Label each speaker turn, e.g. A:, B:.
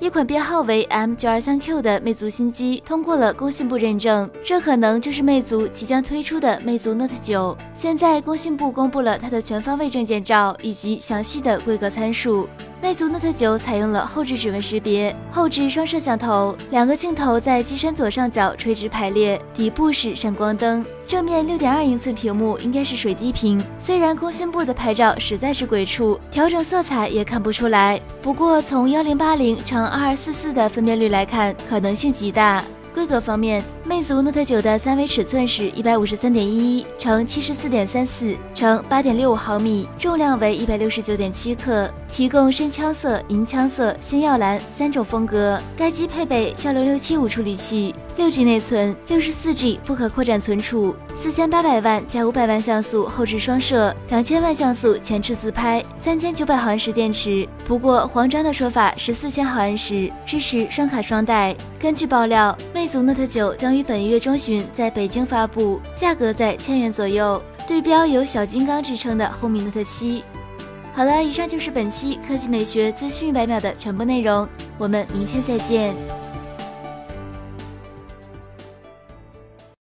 A: 一款编号为 M 九二三 Q 的魅族新机通过了工信部认证，这可能就是魅族即将推出的魅族 Note 九。现在工信部公布了它的全方位证件照以及详细的规格参数。魅族 Note 九采用了后置指纹识别，后置双摄像头，两个镜头在机身左上角垂直排列，底部是闪光灯，正面六点二英寸屏幕应该是水滴屏。虽然工信部的拍照实在是鬼畜，调整色彩也看不出来，不过从幺零八零乘二二四四的分辨率来看，可能性极大。规格方面，魅族 Note 9的三维尺寸是一百五十三点一一乘七十四点三四乘八点六五毫米，重量为一百六十九点七克，提供深枪色、银枪色、星耀蓝三种风格。该机配备骁龙六七五处理器。六 G 内存，六十四 G 不可扩展存储，四千八百万加五百万像素后置双摄，两千万像素前置自拍，三千九百毫安时电池。不过黄章的说法是四千毫安时，支持双卡双待。根据爆料，魅族 Note 9将于本月中旬在北京发布，价格在千元左右，对标有小金刚之称的红米 Note 7。好了，以上就是本期科技美学资讯一百秒的全部内容，我们明天再见。